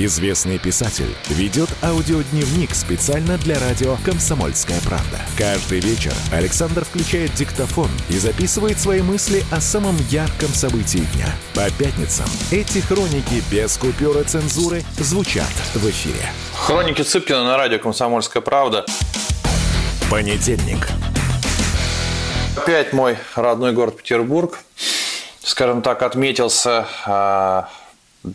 Известный писатель ведет аудиодневник специально для радио «Комсомольская правда». Каждый вечер Александр включает диктофон и записывает свои мысли о самом ярком событии дня. По пятницам эти хроники без купюра цензуры звучат в эфире. Хроники Цыпкина на радио «Комсомольская правда». Понедельник. Опять мой родной город Петербург, скажем так, отметился.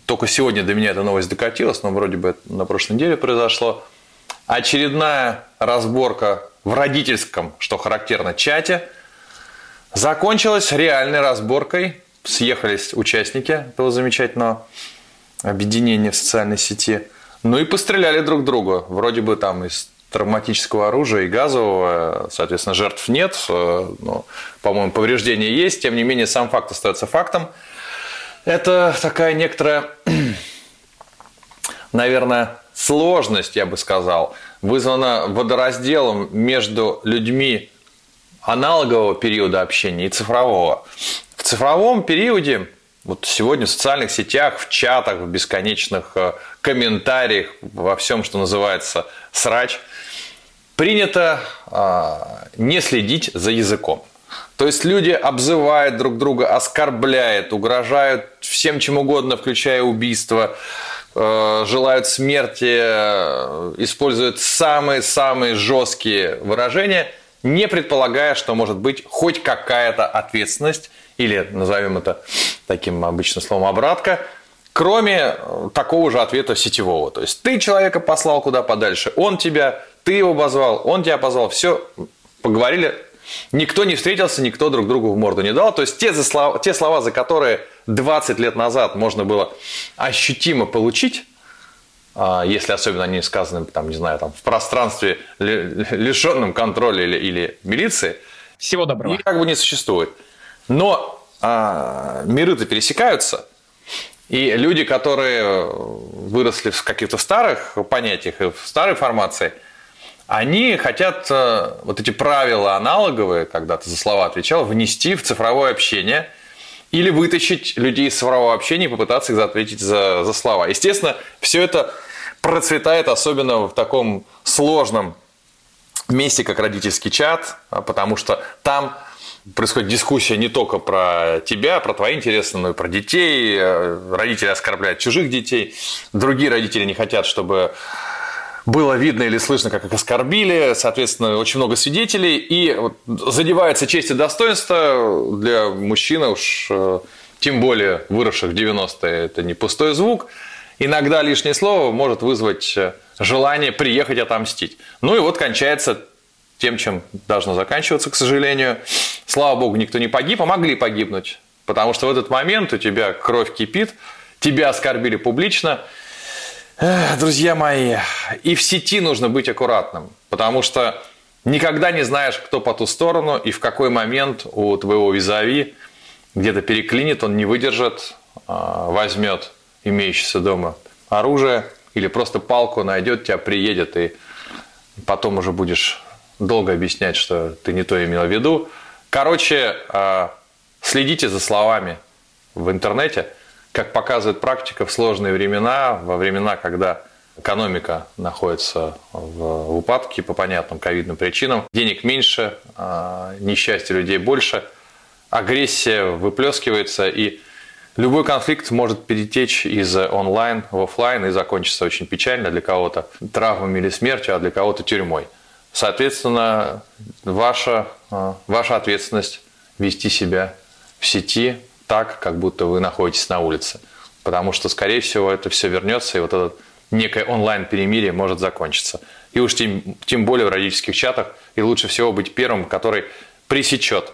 Только сегодня до меня эта новость докатилась, но вроде бы на прошлой неделе произошло. Очередная разборка в родительском, что характерно, чате закончилась реальной разборкой. Съехались участники этого замечательного объединения в социальной сети. Ну и постреляли друг друга. Вроде бы там из травматического оружия и газового, соответственно, жертв нет, э, но, по-моему, повреждения есть, тем не менее, сам факт остается фактом. Это такая некоторая, наверное, сложность, я бы сказал, вызвана водоразделом между людьми аналогового периода общения и цифрового. В цифровом периоде, вот сегодня в социальных сетях, в чатах, в бесконечных э, комментариях, во всем, что называется срач, принято а, не следить за языком. То есть люди обзывают друг друга, оскорбляют, угрожают всем чем угодно, включая убийство, э, желают смерти, э, используют самые-самые жесткие выражения, не предполагая, что может быть хоть какая-то ответственность, или назовем это таким обычным словом обратка, кроме э, такого же ответа сетевого. То есть ты человека послал куда подальше, он тебя, ты его позвал, он тебя позвал, все, поговорили, никто не встретился, никто друг другу в морду не дал. То есть те, за слова, те слова, за которые 20 лет назад можно было ощутимо получить, а, если особенно они сказаны, там, не знаю, там, в пространстве, ли- лишенном контроля или, или милиции, Всего доброго. их как бы не существует. Но а, миры-то пересекаются, и люди, которые выросли в каких-то старых понятиях и в старой формации, они хотят э, вот эти правила аналоговые, когда ты за слова отвечал, внести в цифровое общение или вытащить людей из цифрового общения и попытаться их ответить за, за слова. Естественно, все это процветает особенно в таком сложном месте, как родительский чат, а, потому что там происходит дискуссия не только про тебя, про твои интересы, но и про детей. Э, Родители оскорбляют чужих детей. Другие родители не хотят, чтобы было видно или слышно, как их оскорбили. Соответственно, очень много свидетелей. И задевается честь и достоинство для мужчины уж э, тем более выросших в 90-е, это не пустой звук. Иногда лишнее слово может вызвать э, желание приехать отомстить. Ну и вот кончается тем, чем должно заканчиваться, к сожалению. Слава богу, никто не погиб, а могли погибнуть. Потому что в этот момент у тебя кровь кипит, тебя оскорбили публично. Друзья мои, и в сети нужно быть аккуратным, потому что никогда не знаешь, кто по ту сторону и в какой момент у твоего визави где-то переклинит, он не выдержит, а, возьмет имеющееся дома оружие или просто палку найдет, тебя приедет, и потом уже будешь долго объяснять, что ты не то имел в виду. Короче, а, следите за словами в интернете. Как показывает практика, в сложные времена, во времена, когда экономика находится в, упадке по понятным ковидным причинам, денег меньше, а, несчастья людей больше, агрессия выплескивается, и любой конфликт может перетечь из онлайн в офлайн и закончиться очень печально для кого-то травмами или смертью, а для кого-то тюрьмой. Соответственно, ваша, а, ваша ответственность вести себя в сети так, как будто вы находитесь на улице. Потому что, скорее всего, это все вернется, и вот это некое онлайн-перемирие может закончиться. И уж тем, тем более в родительских чатах, и лучше всего быть первым, который пресечет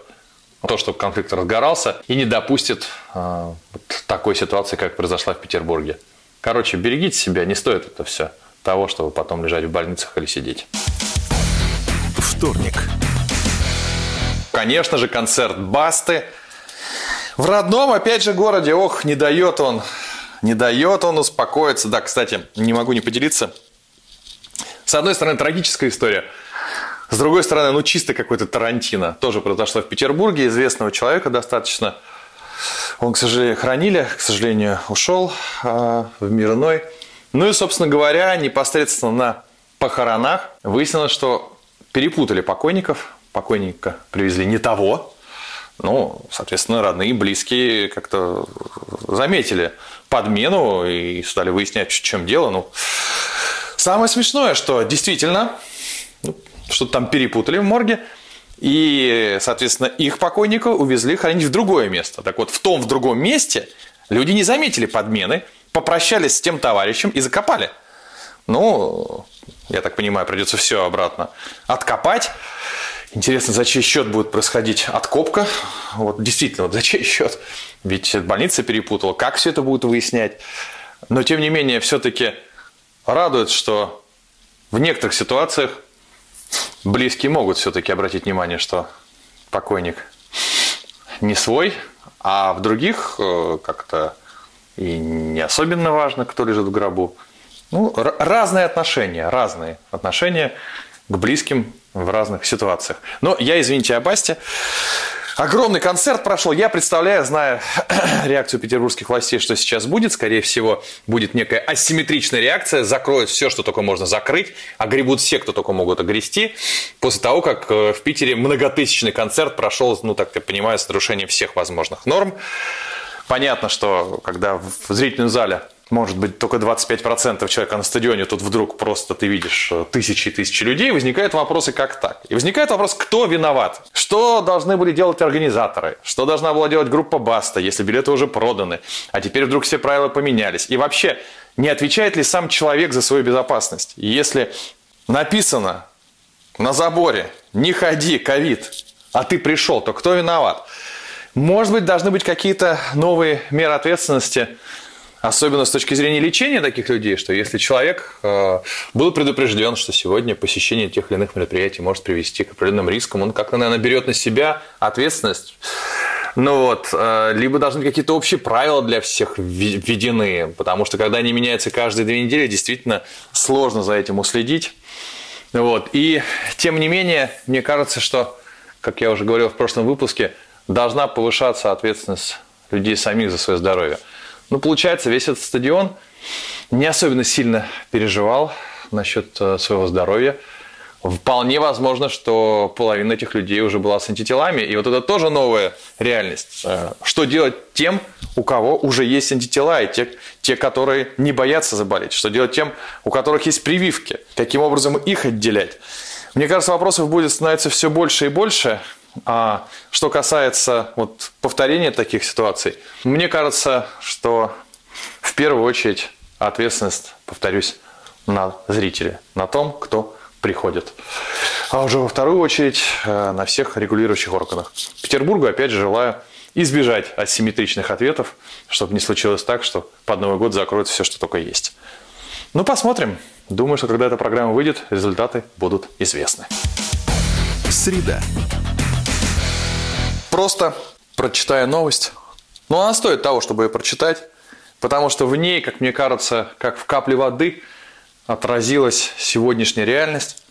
то, чтобы конфликт разгорался, и не допустит а, вот такой ситуации, как произошла в Петербурге. Короче, берегите себя, не стоит это все того, чтобы потом лежать в больницах или сидеть. Вторник. Конечно же, концерт Басты В родном, опять же, городе, ох, не дает он, не дает он успокоиться. Да, кстати, не могу не поделиться. С одной стороны, трагическая история. С другой стороны, ну, чисто какой-то Тарантино. Тоже произошло в Петербурге, известного человека достаточно. Он, к сожалению, хранили, к сожалению, ушел э, в мир иной. Ну и, собственно говоря, непосредственно на похоронах выяснилось, что перепутали покойников. Покойника привезли не того, ну, соответственно, родные и близкие как-то заметили подмену и стали выяснять, в чем дело. Ну, самое смешное, что действительно ну, что-то там перепутали в морге, и, соответственно, их покойника увезли хранить в другое место. Так вот, в том, в другом месте люди не заметили подмены, попрощались с тем товарищем и закопали. Ну, я так понимаю, придется все обратно откопать. Интересно, за чей счет будет происходить откопка? Вот действительно, вот за чей счет? Ведь больница перепутала. Как все это будет выяснять? Но тем не менее, все-таки радует, что в некоторых ситуациях близкие могут все-таки обратить внимание, что покойник не свой, а в других э, как-то и не особенно важно, кто лежит в гробу. Ну, разные отношения, разные отношения к близким в разных ситуациях. Но я, извините, о. Огромный концерт прошел. Я представляю, зная реакцию петербургских властей, что сейчас будет. Скорее всего, будет некая асимметричная реакция. Закроют все, что только можно закрыть. Огребут все, кто только могут огрести. После того, как э, в Питере многотысячный концерт прошел, ну, так я понимаю, с нарушением всех возможных норм. Понятно, что когда в зрительном зале может быть, только 25% человека на стадионе, тут вдруг просто ты видишь э, тысячи и тысячи людей, возникают вопросы, как так? И возникает вопрос, кто виноват? Что должны были делать организаторы? Что должна была делать группа Баста, если билеты уже проданы? А теперь вдруг все правила поменялись. И вообще, не отвечает ли сам человек за свою безопасность? Если написано на заборе «Не ходи, ковид», а ты пришел, то кто виноват? Может быть, должны быть какие-то новые меры ответственности – Особенно с точки зрения лечения таких людей, что если человек э, был предупрежден, что сегодня посещение тех или иных мероприятий может привести к определенным рискам, он как-то, наверное, берет на себя ответственность. Ну вот, э, либо должны какие-то общие правила для всех введены, потому что когда они меняются каждые две недели, действительно сложно за этим уследить. Вот. И тем не менее, мне кажется, что, как я уже говорил в прошлом выпуске, должна повышаться ответственность людей самих за свое здоровье. Ну, получается, весь этот стадион не особенно сильно переживал насчет э, своего здоровья. Вполне возможно, что половина этих людей уже была с антителами. И вот это тоже новая реальность. Э, что делать тем, у кого уже есть антитела, и те, те, которые не боятся заболеть? Что делать тем, у которых есть прививки? Каким образом их отделять? Мне кажется, вопросов будет становиться все больше и больше. А что касается вот, повторения таких ситуаций, мне кажется, что в первую очередь ответственность, повторюсь, на зрителе, на том, кто приходит. А уже во вторую очередь э, на всех регулирующих органах. Петербургу, опять же, желаю избежать асимметричных ответов, чтобы не случилось так, что под Новый год закроют все, что только есть. Ну, посмотрим. Думаю, что когда эта программа выйдет, результаты будут известны. Среда просто прочитая новость. Но она стоит того, чтобы ее прочитать, потому что в ней, как мне кажется, как в капле воды отразилась сегодняшняя реальность.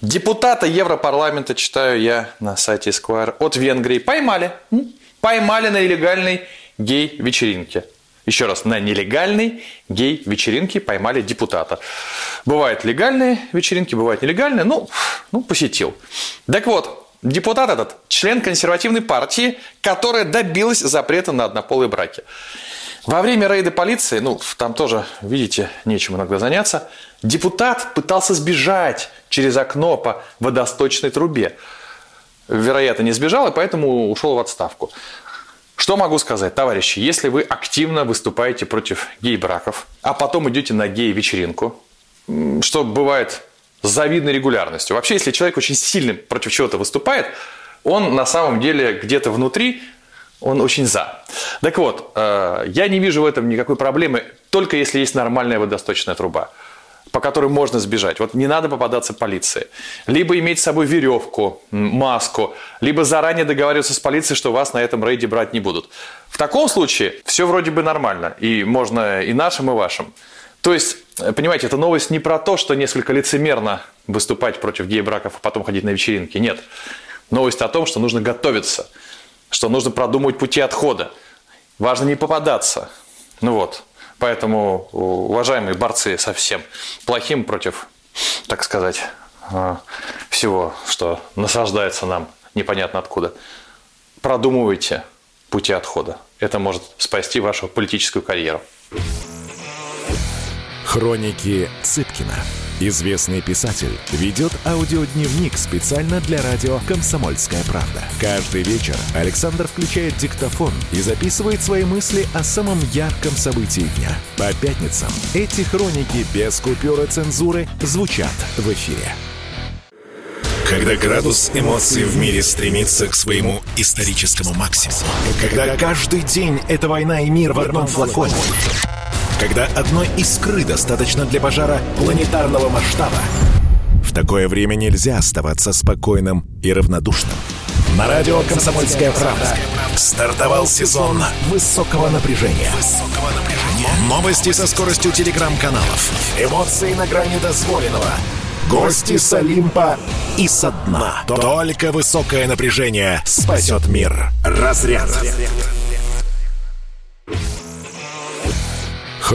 Депутата Европарламента, читаю я на сайте Esquire, от Венгрии поймали. Поймали на нелегальной гей-вечеринке. Еще раз, на нелегальной гей-вечеринке поймали депутата. Бывают легальные вечеринки, бывают нелегальные, ну, ну посетил. Так вот, Депутат этот – член консервативной партии, которая добилась запрета на однополые браки. Во время рейда полиции, ну, там тоже, видите, нечем иногда заняться, депутат пытался сбежать через окно по водосточной трубе. Вероятно, не сбежал, и поэтому ушел в отставку. Что могу сказать, товарищи, если вы активно выступаете против гей-браков, а потом идете на гей-вечеринку, что бывает с завидной регулярностью. Вообще, если человек очень сильно против чего-то выступает, он на самом деле где-то внутри, он очень за. Так вот, э, я не вижу в этом никакой проблемы, только если есть нормальная водосточная труба. по которой можно сбежать. Вот не надо попадаться полиции. Либо иметь с собой веревку, маску, либо заранее договариваться с полицией, что вас на этом рейде брать не будут. В таком случае все вроде бы нормально. И можно и нашим, и вашим. То есть, понимаете, эта новость не про то, что несколько лицемерно выступать против гей-браков, а потом ходить на вечеринки. Нет. Новость о том, что нужно готовиться, что нужно продумывать пути отхода. Важно не попадаться. Ну вот. Поэтому, уважаемые борцы со всем плохим против, так сказать, а, всего, что насаждается нам непонятно откуда, продумывайте пути отхода. Это может спасти вашу политическую карьеру. Хроники Цыпкина. Известный писатель ведет аудиодневник специально для радио «Комсомольская правда». Каждый вечер Александр включает диктофон и записывает свои мысли о самом ярком событии дня. По пятницам эти хроники без купюры цензуры звучат в эфире. Когда градус эмоций в мире стремится к своему историческому максимуму. Когда каждый день — это война и мир в одном флаконе. Когда одной искры достаточно для пожара планетарного масштаба. В такое время нельзя оставаться спокойным и равнодушным. На радио «Комсомольская правда» стартовал сезон высокого напряжения. Новости со скоростью телеграм-каналов. Эмоции на грани дозволенного. Гости с Олимпа и со дна. Только высокое напряжение спасет мир. Разряд.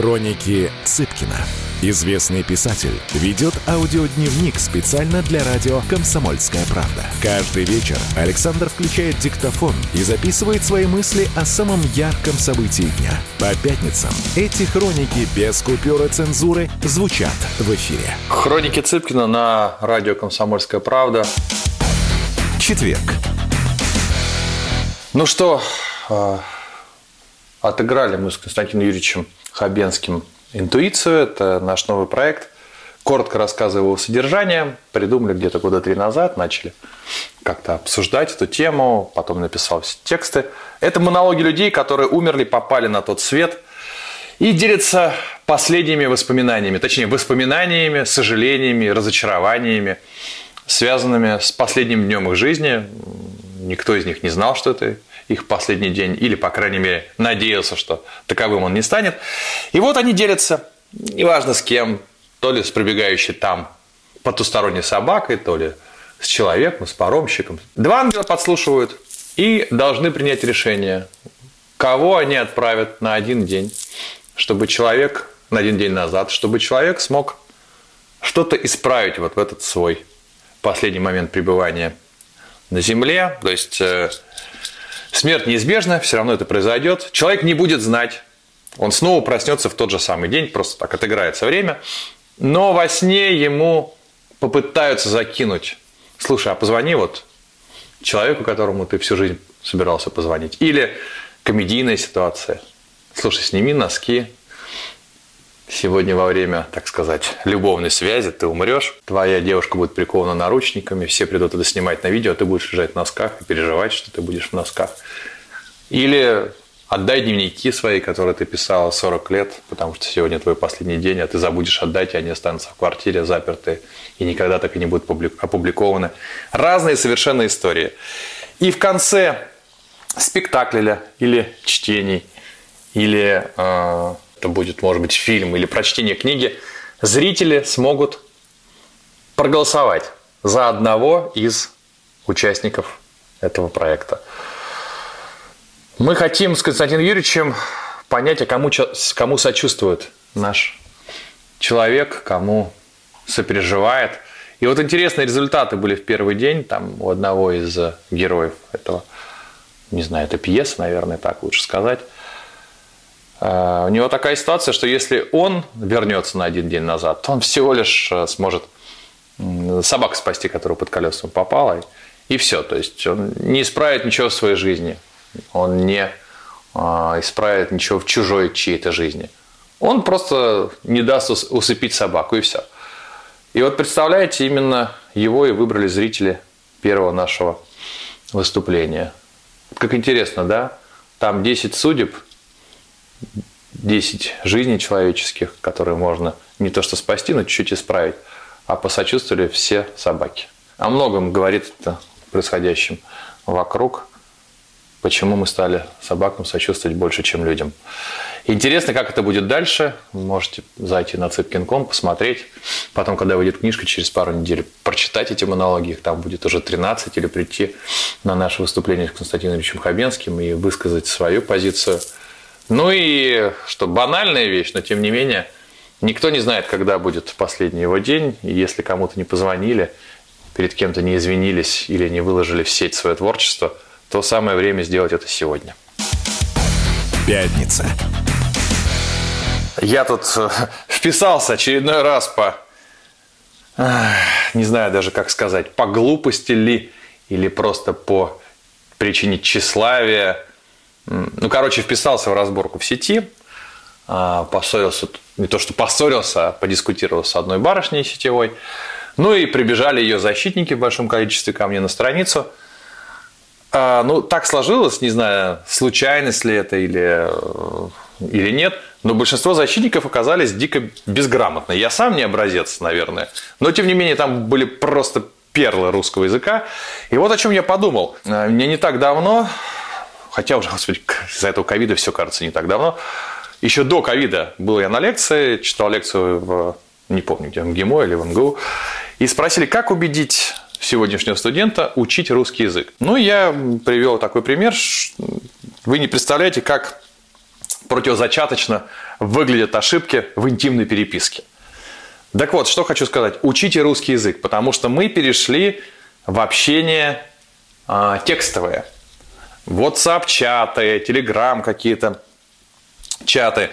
Хроники Цыпкина. Известный писатель ведет аудиодневник специально для радио «Комсомольская правда». Каждый вечер Александр включает диктофон и записывает свои мысли о самом ярком событии дня. По пятницам эти хроники без купюры цензуры звучат в эфире. Хроники Цыпкина на радио «Комсомольская правда». Четверг. Ну что, а, отыграли мы с Константином Юрьевичем Хабенским «Интуицию». Это наш новый проект. Коротко рассказываю его содержание. Придумали где-то года три назад, начали как-то обсуждать эту тему, потом написал все тексты. Это монологи людей, которые умерли, попали на тот свет и делятся последними воспоминаниями, точнее, воспоминаниями, сожалениями, разочарованиями, связанными с последним днем их жизни. Никто из них не знал, что это их последний день, или, по крайней мере, надеялся, что таковым он не станет. И вот они делятся, неважно с кем, то ли с пробегающей там потусторонней собакой, то ли с человеком, с паромщиком. Два ангела подслушивают и должны принять решение, кого они отправят на один день, чтобы человек, на один день назад, чтобы человек смог что-то исправить вот в этот свой последний момент пребывания на Земле. То есть э, Смерть неизбежна, все равно это произойдет. Человек не будет знать. Он снова проснется в тот же самый день, просто так отыграется время. Но во сне ему попытаются закинуть. Слушай, а позвони вот человеку, которому ты всю жизнь собирался позвонить. Или комедийная ситуация. Слушай, сними носки, Сегодня во время, так сказать, любовной связи ты умрешь, твоя девушка будет прикована наручниками, все придут это снимать на видео, а ты будешь лежать в носках и переживать, что ты будешь в носках. Или отдай дневники свои, которые ты писала 40 лет, потому что сегодня твой последний день, а ты забудешь отдать, и они останутся в квартире запертые, и никогда так и не будут опубликованы. Разные совершенно истории. И в конце спектакля или чтений, или э, это будет, может быть, фильм или прочтение книги, зрители смогут проголосовать за одного из участников этого проекта. Мы хотим с Константином Юрьевичем понять, а кому, кому сочувствует наш человек, кому сопереживает. И вот интересные результаты были в первый день там у одного из героев этого, не знаю, это пьеса, наверное, так лучше сказать. Э, у него такая ситуация, что если он вернется на один день назад, то он всего лишь э, сможет собаку спасти, которая под колесом попала, и все. То есть он не исправит ничего в своей жизни, он не э, исправит ничего в чужой чьей-то жизни. Он просто не даст усыпить собаку, и все. И вот представляете, именно его и выбрали зрители первого нашего выступления. Как интересно, да? Там 10 судеб, 10 жизней человеческих, которые можно не то что спасти, но чуть-чуть исправить, а посочувствовали все собаки. О многом говорит это происходящем вокруг, почему мы стали собакам сочувствовать больше, чем людям. Интересно, как это будет дальше. Можете зайти на Цыпкин.ком, посмотреть. Потом, когда выйдет книжка, через пару недель прочитать эти монологи. Их там будет уже 13. Или прийти на наше выступление с Константином Ильичем Хабенским и высказать свою позицию. Ну и что, банальная вещь, но тем не менее, никто не знает, когда будет последний его день. И если кому-то не позвонили, перед кем-то не извинились или не выложили в сеть свое творчество, то самое время сделать это сегодня. Пятница. Я тут э, вписался очередной раз по, не знаю даже как сказать, по глупости ли или просто по причине тщеславия. Ну, короче, вписался в разборку в сети, а, поссорился, не то что поссорился, а подискутировал с одной барышней сетевой. Ну и прибежали ее защитники в большом количестве ко мне на страницу. А, ну, так сложилось, не знаю, случайность ли это или, э, или нет – но большинство защитников оказались дико безграмотны. Я сам не образец, наверное. Но, тем не менее, там были просто перлы русского языка. И вот о чем я подумал. Э, мне не так давно, хотя уже, господи, из-за этого ковида все кажется не так давно, еще до ковида был я на лекции, читал лекцию в, не помню где, в МГИМО или в МГУ, и спросили, как убедить сегодняшнего студента учить русский язык. Ну, я привел такой пример. Вы не представляете, как противозачаточно выглядят ошибки в интимной переписке. Так вот, что хочу сказать. Учите русский язык, потому что мы перешли в общение э, текстовое. WhatsApp-чаты, Telegram какие-то чаты,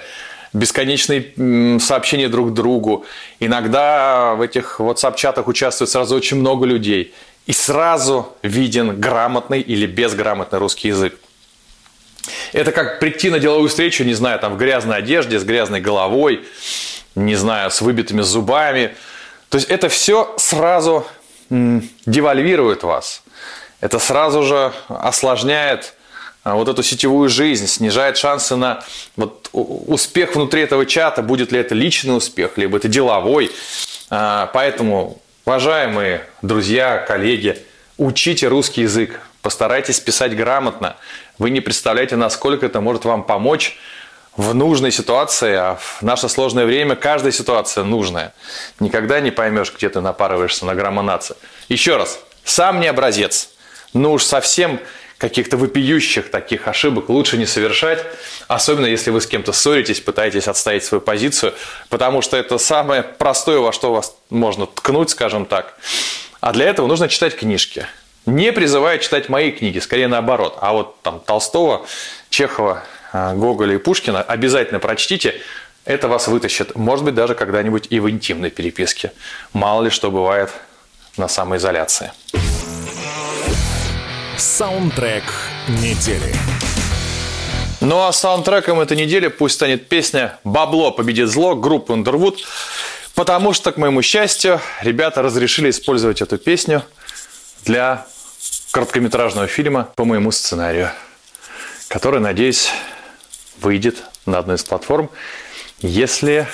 бесконечные сообщения друг другу. Иногда в этих WhatsApp-чатах участвует сразу очень много людей. И сразу виден грамотный или безграмотный русский язык. Это как прийти на деловую встречу, не знаю, там в грязной одежде, с грязной головой, не знаю, с выбитыми зубами. То есть это все сразу девальвирует вас. Это сразу же осложняет а, вот эту сетевую жизнь, снижает шансы на вот успех внутри этого чата, будет ли это личный успех, либо это деловой. А, поэтому, уважаемые друзья, коллеги, учите русский язык, постарайтесь писать грамотно. Вы не представляете, насколько это может вам помочь в нужной ситуации, а в наше сложное время каждая ситуация нужная. Никогда не поймешь, где ты напарываешься на граммонация. Еще раз, сам не образец. Ну уж совсем каких-то вопиющих таких ошибок лучше не совершать, особенно если вы с кем-то ссоритесь, пытаетесь отстоять свою позицию, потому что это самое простое, во что вас можно ткнуть, скажем так. А для этого нужно читать книжки. Не призываю читать мои книги, скорее наоборот. А вот там Толстого, Чехова, а, Гоголя и Пушкина обязательно прочтите. Это вас вытащит, может быть, даже когда-нибудь и в интимной переписке. Мало ли что бывает на самоизоляции. Саундтрек недели. Ну а саундтреком этой недели пусть станет песня «Бабло победит зло» группы Underwood, потому что, к моему счастью, ребята разрешили использовать эту песню для короткометражного фильма по моему сценарию, который, надеюсь, выйдет на одной из платформ, если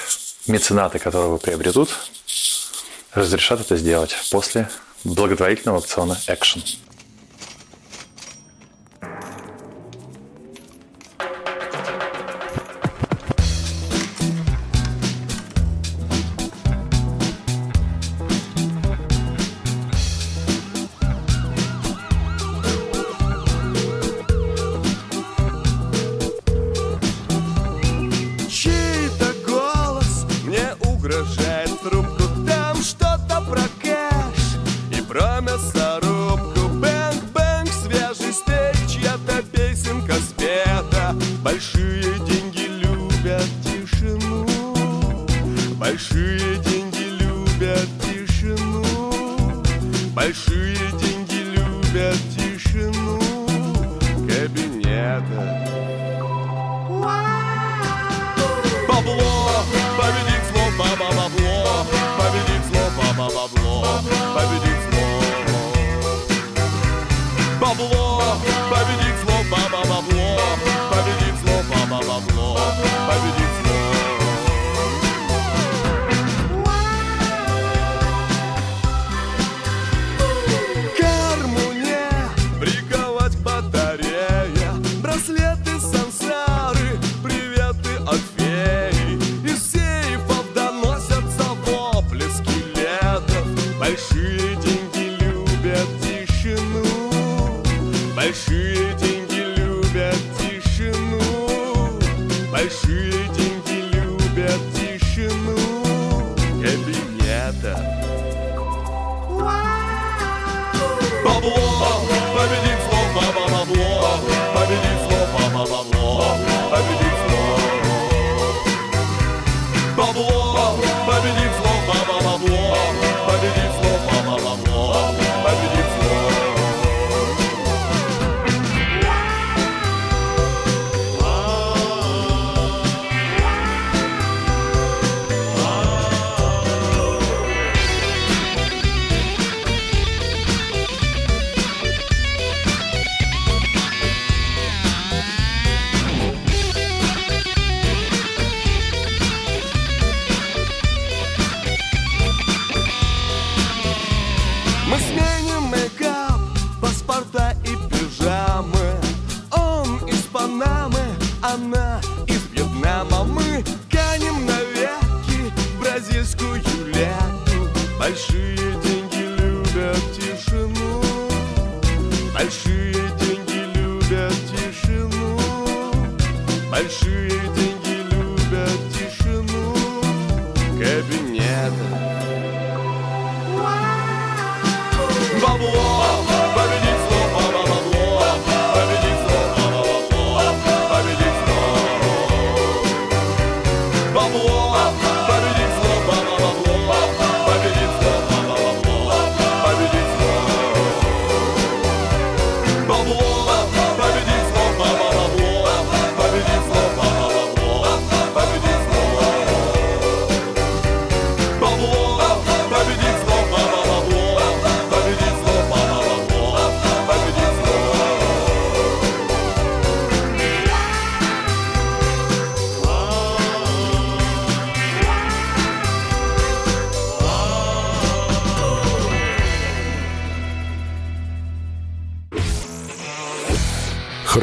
меценаты, которые его приобретут, разрешат это сделать после благотворительного аукциона Action.